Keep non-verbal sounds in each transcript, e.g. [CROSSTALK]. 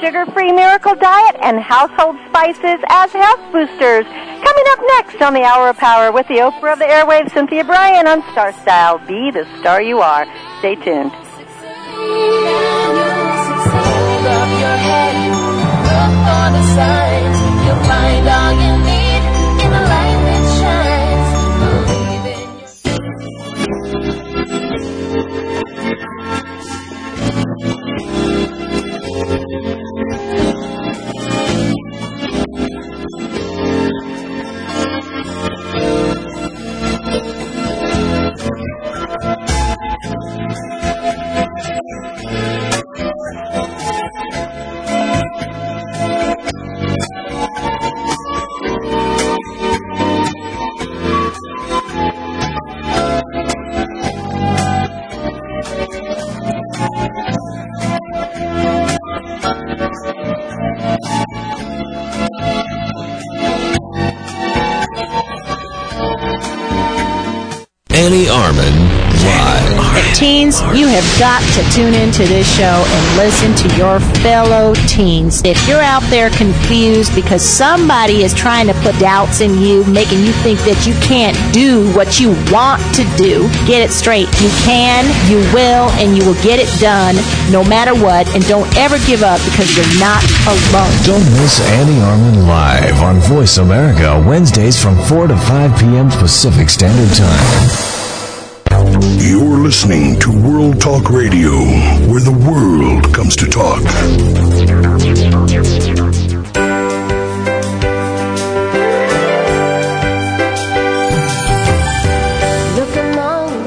sugar-free miracle diet and household spices as health boosters. Coming up next on the Hour of Power with the Oprah of the Airwaves, Cynthia Brian on Star Style. Be the star you are. Stay tuned. You'll find all you Annie Armand live. Teens, you have got to tune into this show and listen to your fellow teens. If you're out there confused because somebody is trying to put doubts in you, making you think that you can't do what you want to do, get it straight. You can, you will, and you will get it done no matter what. And don't ever give up because you're not alone. Don't miss Annie Armand live on Voice America Wednesdays from 4 to 5 p.m. Pacific Standard Time. You're listening to World Talk Radio, where the world comes to talk.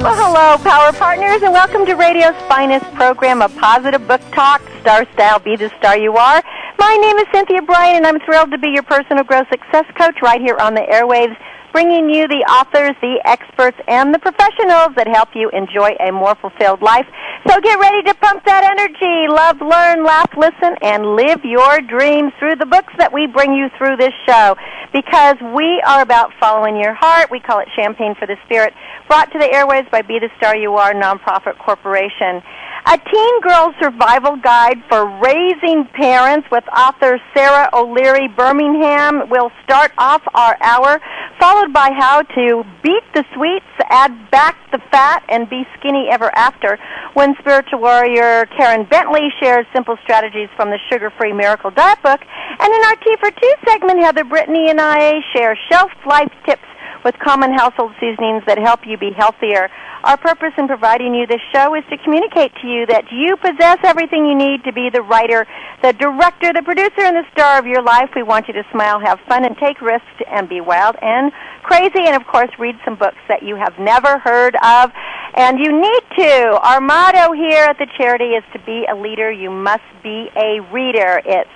Well, hello, Power Partners, and welcome to radio's finest program of positive book talk, Star Style, Be the Star You Are. My name is Cynthia Brian, and I'm thrilled to be your personal growth success coach right here on the airwaves bringing you the authors, the experts, and the professionals that help you enjoy a more fulfilled life. So get ready to pump that energy, love, learn, laugh, listen, and live your dreams through the books that we bring you through this show. Because we are about following your heart. We call it Champagne for the Spirit, brought to the airways by Be the Star You Are nonprofit corporation. A teen girl survival guide for raising parents with author Sarah O'Leary Burningham will start off our hour, followed by how to beat the sweets, add back the fat, and be skinny ever after. When spiritual warrior Karen Bentley shares simple strategies from the sugar-free miracle diet book. And in our Tea for Two segment, Heather Brittany and I share shelf life tips with common household seasonings that help you be healthier. Our purpose in providing you this show is to communicate to you that you possess everything you need to be the writer, the director, the producer, and the star of your life. We want you to smile, have fun, and take risks, and be wild and crazy, and of course, read some books that you have never heard of. And you need to. Our motto here at the charity is to be a leader, you must be a reader. It's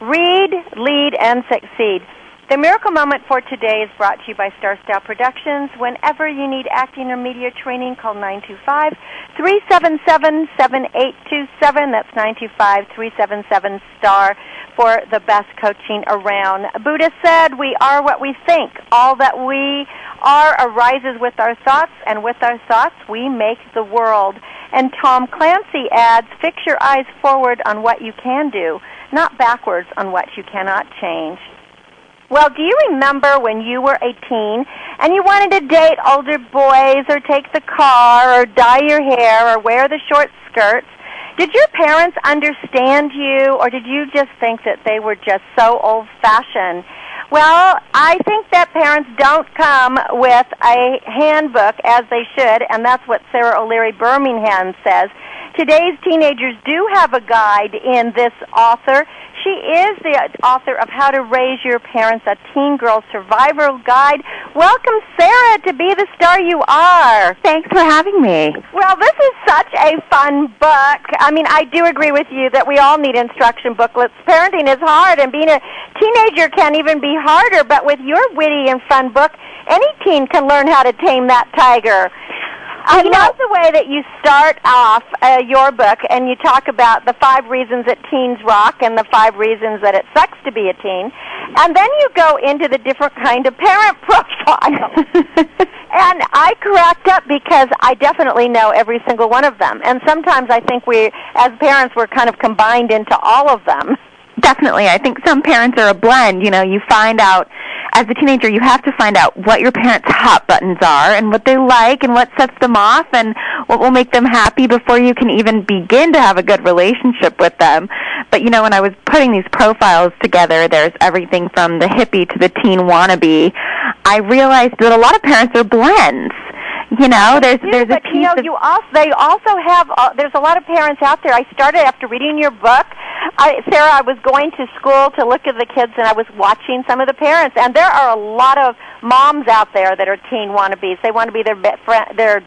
read, lead, and succeed. The Miracle Moment for today is brought to you by Star Style Productions. Whenever you need acting or media training, call 925-377-7827. That's 925-377-STAR for the best coaching around. Buddha said, we are what we think. All that we are arises with our thoughts, and with our thoughts we make the world. And Tom Clancy adds, fix your eyes forward on what you can do, not backwards on what you cannot change. Well, do you remember when you were a teen and you wanted to date older boys or take the car or dye your hair or wear the short skirts? Did your parents understand you or did you just think that they were just so old fashioned? Well, I think that parents don't come with a handbook as they should, and that's what Sarah O'Leary Burningham says. Today's teenagers do have a guide in this author. She is the author of How to Raise Your Parents, a Teen Girl Survival Guide. Welcome, Sarah, to Be the Star You Are. Thanks for having me. Well, this is such a fun book. I mean, I do agree with you that we all need instruction booklets. Parenting is hard, and being a teenager can even be harder, but with your witty and fun book, any teen can learn how to tame that tiger. I love the way that you start off uh, your book and you talk about the five reasons that teens rock and the five reasons that it sucks to be a teen. And then you go into the different kind of parent [LAUGHS] profiles. [LAUGHS] and I cracked up because I definitely know every single one of them. And sometimes I think we, as parents, we're kind of combined into all of them. Definitely. I think some parents are a blend. You know, you find out as a teenager, you have to find out what your parents' hot buttons are and what they like and what sets them off and what will make them happy before you can even begin to have a good relationship with them. But you know, when I was putting these profiles together, there's everything from the hippie to the teen wannabe. I realized that a lot of parents are blends. You know, there's do, there's a piece you know, of you also they also have uh, there's a lot of parents out there. I started after reading your book. I, Sarah, I was going to school to look at the kids, and I was watching some of the parents, and there are a lot of moms out there that are teen wannabes. They want to be their be- friend, their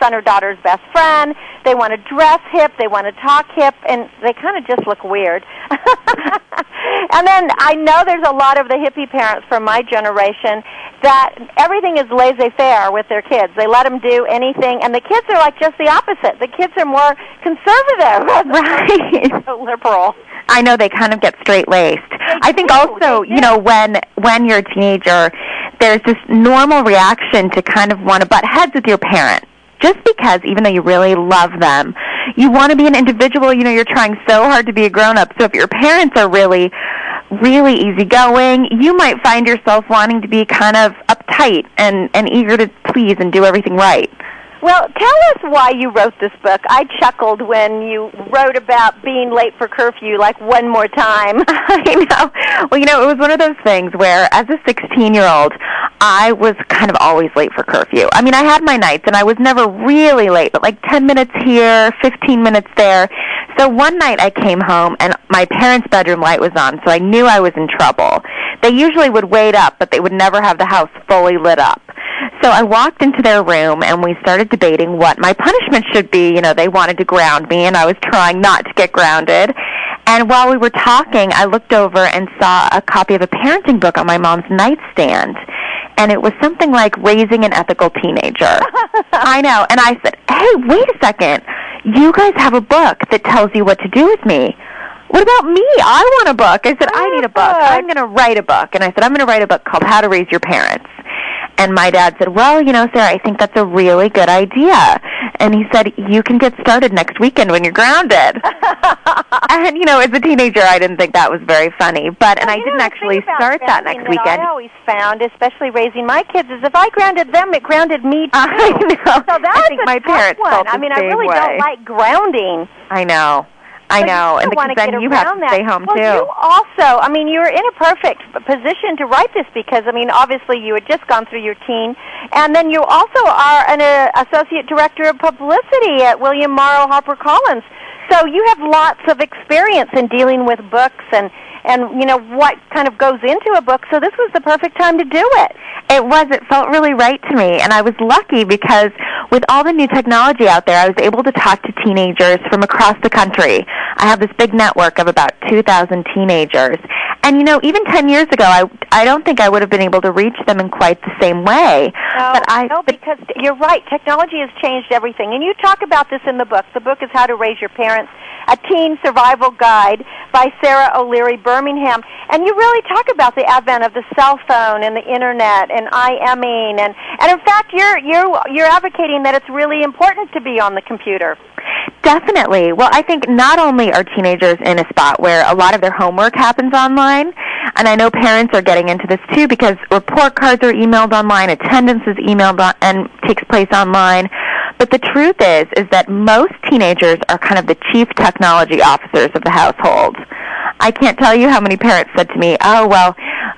son or daughter's best friend. They want to dress hip. They want to talk hip, and they kind of just look weird. [LAUGHS] and then I know there's a lot of the hippie parents from my generation that everything is laissez-faire with their kids. They let them do anything, and the kids are like just the opposite. The kids are more conservative, [LAUGHS] right, [LAUGHS] so liberal. I know they kind of get straight laced. I think also, you know, when when you're a teenager, there's this normal reaction to kind of want to butt heads with your parent. Just because, even though you really love them, you want to be an individual. You know, you're trying so hard to be a grown up. So if your parents are really, really easygoing, you might find yourself wanting to be kind of uptight and and eager to please and do everything right. Well, tell us why you wrote this book. I chuckled when you wrote about being late for curfew like one more time. [LAUGHS] I know. Well, you know, it was one of those things where as a 16-year-old, I was kind of always late for curfew. I mean, I had my nights and I was never really late, but like 10 minutes here, 15 minutes there. So one night I came home and my parents' bedroom light was on, so I knew I was in trouble. They usually would wait up, but they would never have the house fully lit up. So I walked into their room and we started debating what my punishment should be. You know, they wanted to ground me and I was trying not to get grounded. And while we were talking, I looked over and saw a copy of a parenting book on my mom's nightstand. And it was something like Raising an Ethical Teenager. [LAUGHS] I know. And I said, hey, wait a second. You guys have a book that tells you what to do with me. What about me? I want a book. I said, I need a book. I'm [LAUGHS] going to write a book. And I said, I'm going to write a book called How to Raise Your Parents. And my dad said, well, you know, Sarah, I think that's a really good idea. And he said, you can get started next weekend when you're grounded. [LAUGHS] and, you know, as a teenager, I didn't think that was very funny. But, and Well, I didn't know, actually start that next weekend. I always found, especially raising my kids, is if I grounded them, it grounded me [LAUGHS] too. I know. So that's I think a my parents one. I mean, I really way. don't like grounding. I know. I But know. And because then you have to that. stay home well, too. you also, I mean, you're in a perfect position to write this because, I mean, obviously you had just gone through your teen, and then you also are an uh, associate director of publicity at William Morrow HarperCollins. So you have lots of experience in dealing with books and and you know what kind of goes into a book. So this was the perfect time to do it. It was. It felt really right to me. And I was lucky because with all the new technology out there, I was able to talk to teenagers from across the country. I have this big network of about 2,000 teenagers. And you know, even 10 years ago, I, I don't think I would have been able to reach them in quite the same way. No, but I, no, because you're right. Technology has changed everything, and you talk about this in the book. The book is How to Raise Your Parents: A Teen Survival Guide by Sarah O'Leary Burningham, and you really talk about the advent of the cell phone and the internet and IMing, and and in fact, you're you're you're advocating that it's really important to be on the computer. Definitely. Well, I think not only are teenagers in a spot where a lot of their homework happens online, and I know parents are getting into this too because report cards are emailed online, attendance is emailed on, and takes place online. But the truth is, is that most teenagers are kind of the chief technology officers of the household. I can't tell you how many parents said to me, "Oh well,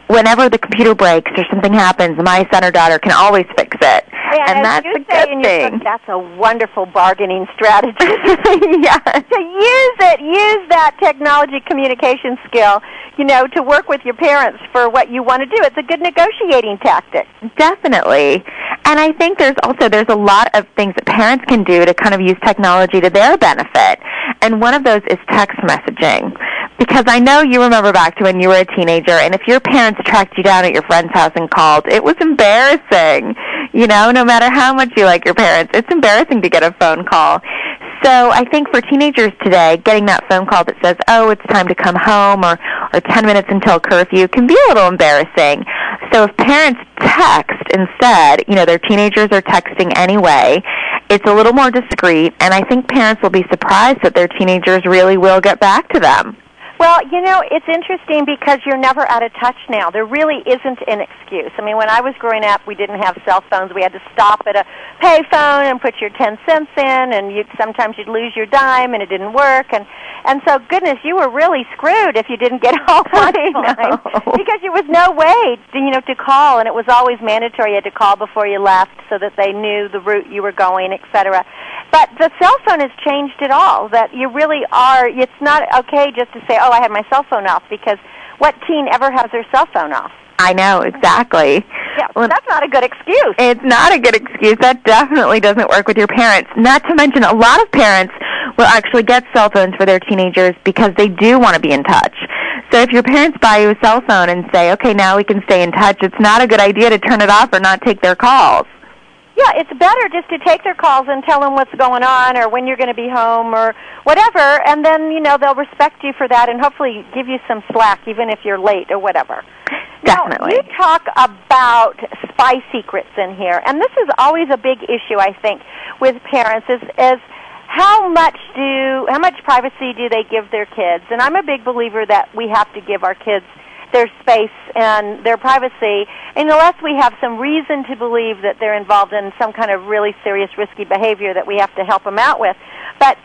whenever the computer breaks or something happens, my son or daughter can always fix it," and that's a good thing. book, that's a wonderful bargaining [LAUGHS] strategy. yeah. to use it, use that technology communication skill, you know, to work with your parents for what you want to do. It's a good negotiating tactic. Definitely. And I think there's also there's a lot of things that parents can do to kind of use technology to their benefit. And one of those is text messaging. Because I know you remember back to when you were a teenager and if your parents tracked you down at your friend's house and called, it was embarrassing. You know, no matter how much you like your parents, it's embarrassing to get a phone call. So I think for teenagers today, getting that phone call that says, "Oh, it's time to come home," or or 10 minutes until curfew can be a little embarrassing. So if parents text instead, you know, their teenagers are texting anyway, it's a little more discreet, and I think parents will be surprised that their teenagers really will get back to them. Well, you know, it's interesting because you're never out of touch now. There really isn't an excuse. I mean, when I was growing up, we didn't have cell phones. We had to stop at a payphone and put your 10 cents in and you'd sometimes you'd lose your dime and it didn't work and and so goodness, you were really screwed if you didn't get home on time because there was no way, to, you know, to call and it was always mandatory you had to call before you left so that they knew the route you were going, etc. But the cell phone has changed it all. That you really are. It's not okay just to say, "Oh, I had my cell phone off," because what teen ever has their cell phone off? I know exactly. Yeah, well, that's not a good excuse. It's not a good excuse. That definitely doesn't work with your parents. Not to mention, a lot of parents will actually get cell phones for their teenagers because they do want to be in touch. So if your parents buy you a cell phone and say, "Okay, now we can stay in touch," it's not a good idea to turn it off or not take their calls. Yeah, it's better just to take their calls and tell them what's going on or when you're going to be home or whatever, and then you know they'll respect you for that and hopefully give you some slack even if you're late or whatever. Definitely. Now, you talk about spy secrets in here, and this is always a big issue I think with parents is is how much do how much privacy do they give their kids? And I'm a big believer that we have to give our kids their space and their privacy unless we have some reason to believe that they're involved in some kind of really serious risky behavior that we have to help them out with. But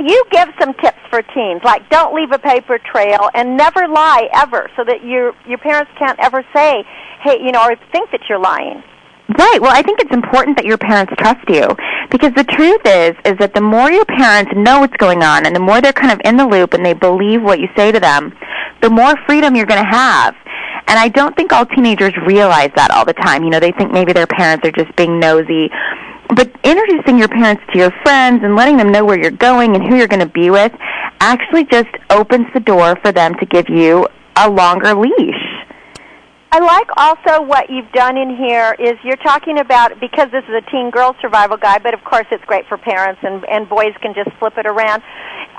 you give some tips for teens, like don't leave a paper trail and never lie ever, so that your your parents can't ever say, "Hey, you know," or think that you're lying. Right. Well, I think it's important that your parents trust you because the truth is is that the more your parents know what's going on and the more they're kind of in the loop and they believe what you say to them, the more freedom you're going to have. And I don't think all teenagers realize that all the time. You know, they think maybe their parents are just being nosy. But introducing your parents to your friends and letting them know where you're going and who you're going to be with actually just opens the door for them to give you a longer leash. I like also what you've done in here is you're talking about because this is a teen girl survival guide, but of course it's great for parents and and boys can just flip it around.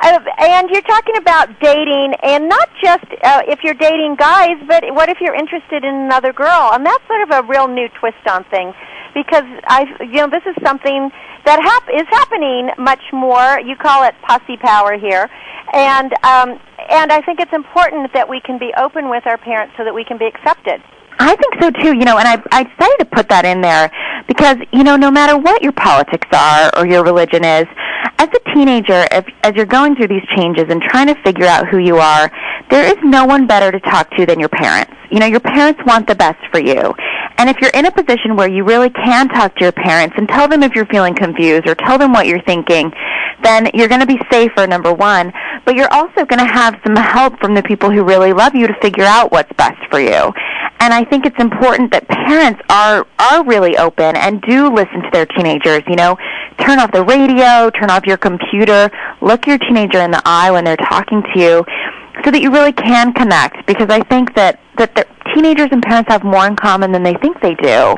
Uh, and you're talking about dating and not just uh, if you're dating guys, but what if you're interested in another girl? And that's sort of a real new twist on things because I you know this is something that hap- is happening much more. You call it posse power here, and um, and I think it's important that we can be open with our parents so that we can be accepted. I think so too, you know, and I I decided to put that in there because, you know, no matter what your politics are or your religion is, as a teenager, if as you're going through these changes and trying to figure out who you are, there is no one better to talk to than your parents. You know, your parents want the best for you. And if you're in a position where you really can talk to your parents and tell them if you're feeling confused or tell them what you're thinking, then you're going to be safer, number one. But you're also going to have some help from the people who really love you to figure out what's best for you. And I think it's important that parents are are really open and do listen to their teenagers. You know, turn off the radio, turn off your computer, look your teenager in the eye when they're talking to you, so that you really can connect. Because I think that that the teenagers and parents have more in common than they think they do.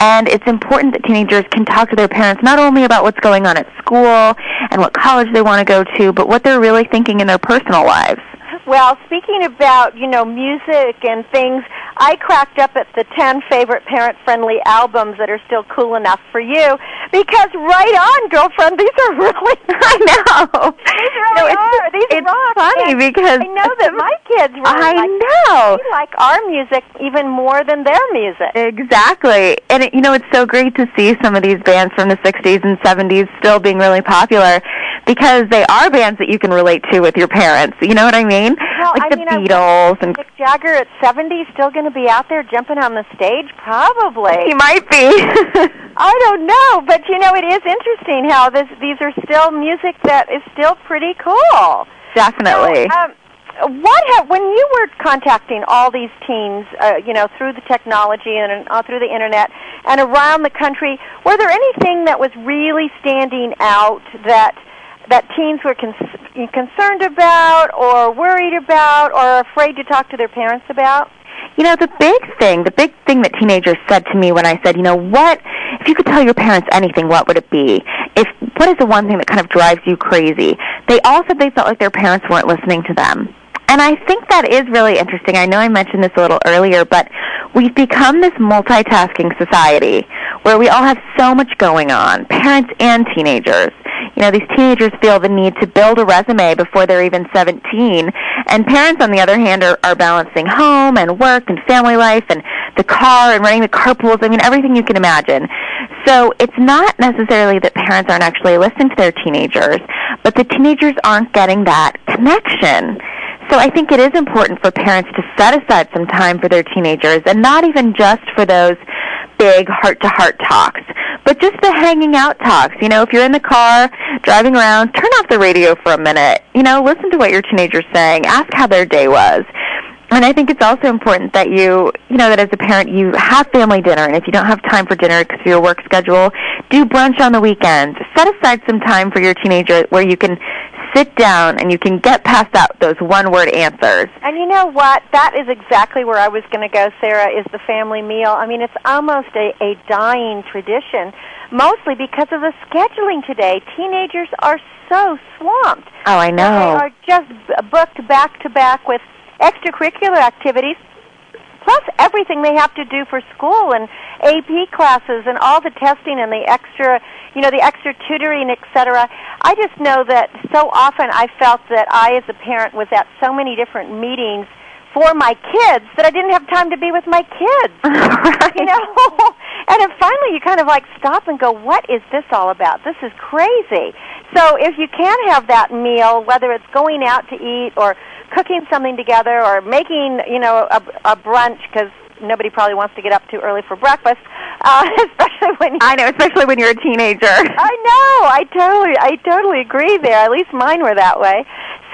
And it's important that teenagers can talk to their parents not only about what's going on at school and what college they want to go to, but what they're really thinking in their personal lives. Well, speaking about, you know, music and things, I cracked up at the 10 favorite parent-friendly albums that are still cool enough for you because right on, girlfriend, these are [LAUGHS] really I know. These really no, it's, are. These it's rock. funny And because I know that my [LAUGHS] kids really I like know. they like our music even more than their music. Exactly. And it, you know, it's so great to see some of these bands from the 60s and 70s still being really popular because they are bands that you can relate to with your parents. You know what I mean? Well, like I the mean, Beatles and Mick Jagger at 70 still going to be out there jumping on the stage? Probably. he might be. [LAUGHS] I don't know, but you know, it is interesting how this these are still music that is still pretty cool. Definitely. Um, what have, when you were contacting all these teens, uh, you know, through the technology and uh, through the internet and around the country, were there anything that was really standing out that that teens were con- concerned about, or worried about, or afraid to talk to their parents about? You know, the big thing, the big thing that teenagers said to me when I said, you know, what, if you could tell your parents anything, what would it be? If, what is the one thing that kind of drives you crazy? They all said they felt like their parents weren't listening to them. And I think that is really interesting. I know I mentioned this a little earlier, but we've become this multitasking society where we all have so much going on, parents and teenagers. You know, these teenagers feel the need to build a resume before they're even 17. And parents, on the other hand, are, are balancing home and work and family life and the car and running the carpools. I mean, everything you can imagine. So it's not necessarily that parents aren't actually listening to their teenagers, but the teenagers aren't getting that connection. So I think it is important for parents to set aside some time for their teenagers and not even just for those big heart to heart talks, but just the hanging out talks. You know, if you're in the car driving around, turn off the radio for a minute. You know, listen to what your teenager's saying. Ask how their day was. And I think it's also important that you, you know, that as a parent you have family dinner, and if you don't have time for dinner because of your work schedule, do brunch on the weekends. Set aside some time for your teenager where you can sit down and you can get past that those one word answers. And you know what? That is exactly where I was going to go, Sarah, is the family meal. I mean, it's almost a, a dying tradition, mostly because of the scheduling today. Teenagers are so swamped. Oh, I know. They are just booked back to back with extracurricular activities plus everything they have to do for school and AP classes and all the testing and the extra, you know, the extra tutoring, etc. I just know that so often I felt that I, as a parent, was at so many different meetings for my kids that I didn't have time to be with my kids. right. [LAUGHS] You know, [LAUGHS] and then finally you kind of like stop and go, "What is this all about? This is crazy." So if you can have that meal, whether it's going out to eat or cooking something together or making, you know, a, a brunch because nobody probably wants to get up too early for breakfast, uh, [LAUGHS] especially when you, I know, especially when you're a teenager. [LAUGHS] I know. I totally, I totally agree there. At least mine were that way.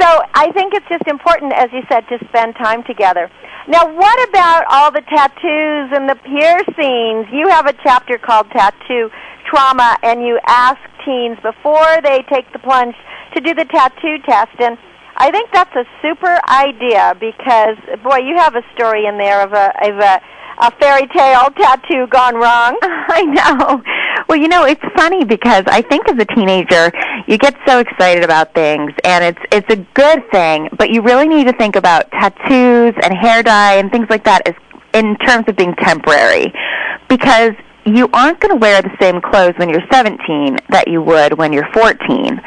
So I think it's just important, as you said, to spend time together. Now, what about all the tattoos and the piercings? You have a chapter called Tattoo Trauma, and you ask teens before they take the plunge to do the tattoo test. And I think that's a super idea because, boy, you have a story in there of a of a, a fairy tale tattoo gone wrong. [LAUGHS] I know. Well, you know, it's funny because I think as a teenager, you get so excited about things, and it's it's a good thing. But you really need to think about tattoos and hair dye and things like that as in terms of being temporary, because you aren't going to wear the same clothes when you're 17 that you would when you're 14.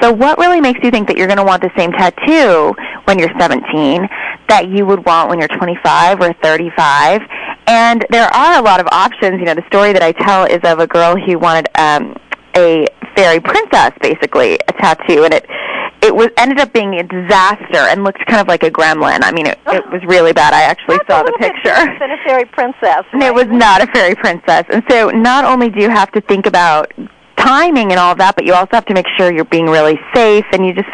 So what really makes you think that you're going to want the same tattoo when you're 17 that you would want when you're 25 or 35? And there are a lot of options. You know, the story that I tell is of a girl who wanted um, a fairy princess, basically, a tattoo, and it it was ended up being a disaster and looked kind of like a gremlin. I mean, it, it was really bad. I actually That's saw the picture. Bit than a fairy princess. And it was not a fairy princess. And so not only do you have to think about timing and all of that, but you also have to make sure you're being really safe and you just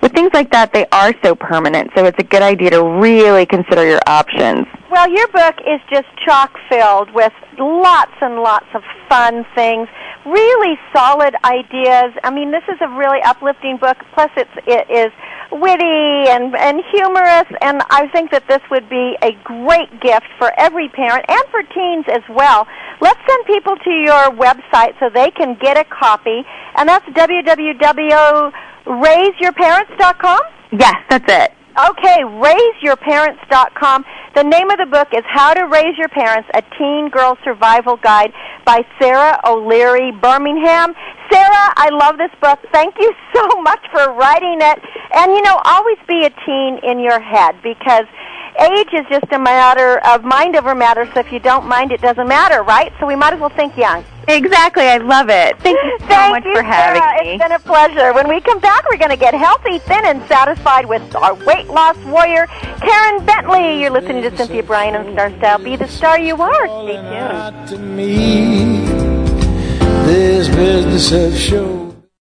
with things like that they are so permanent. So it's a good idea to really consider your options. Well, your book is just chock filled with lots and lots of fun things, really solid ideas. I mean, this is a really uplifting book. Plus, it's it is witty and and humorous, and I think that this would be a great gift for every parent and for teens as well. Let's send people to your website so they can get a copy, and that's www.raiseyourparents.com. Yes, that's it. Okay, raiseyourparents.com. The name of the book is How to Raise Your Parents, a Teen Girl Survival Guide by Sarah O'Leary Burningham. Sarah, I love this book. Thank you so [LAUGHS] much for writing it. And you know, always be a teen in your head because age is just a matter of mind over matter, so if you don't mind, it doesn't matter, right? So we might as well think young. Exactly. I love it. Thank you so Thank much you, for having Sarah. me. It's been a pleasure. When we come back, we're going to get healthy, thin, and satisfied with our weight loss warrior, Karen Bentley. You're listening to Cynthia Brian on Star Style. Be the star you are. Stay tuned. this business of show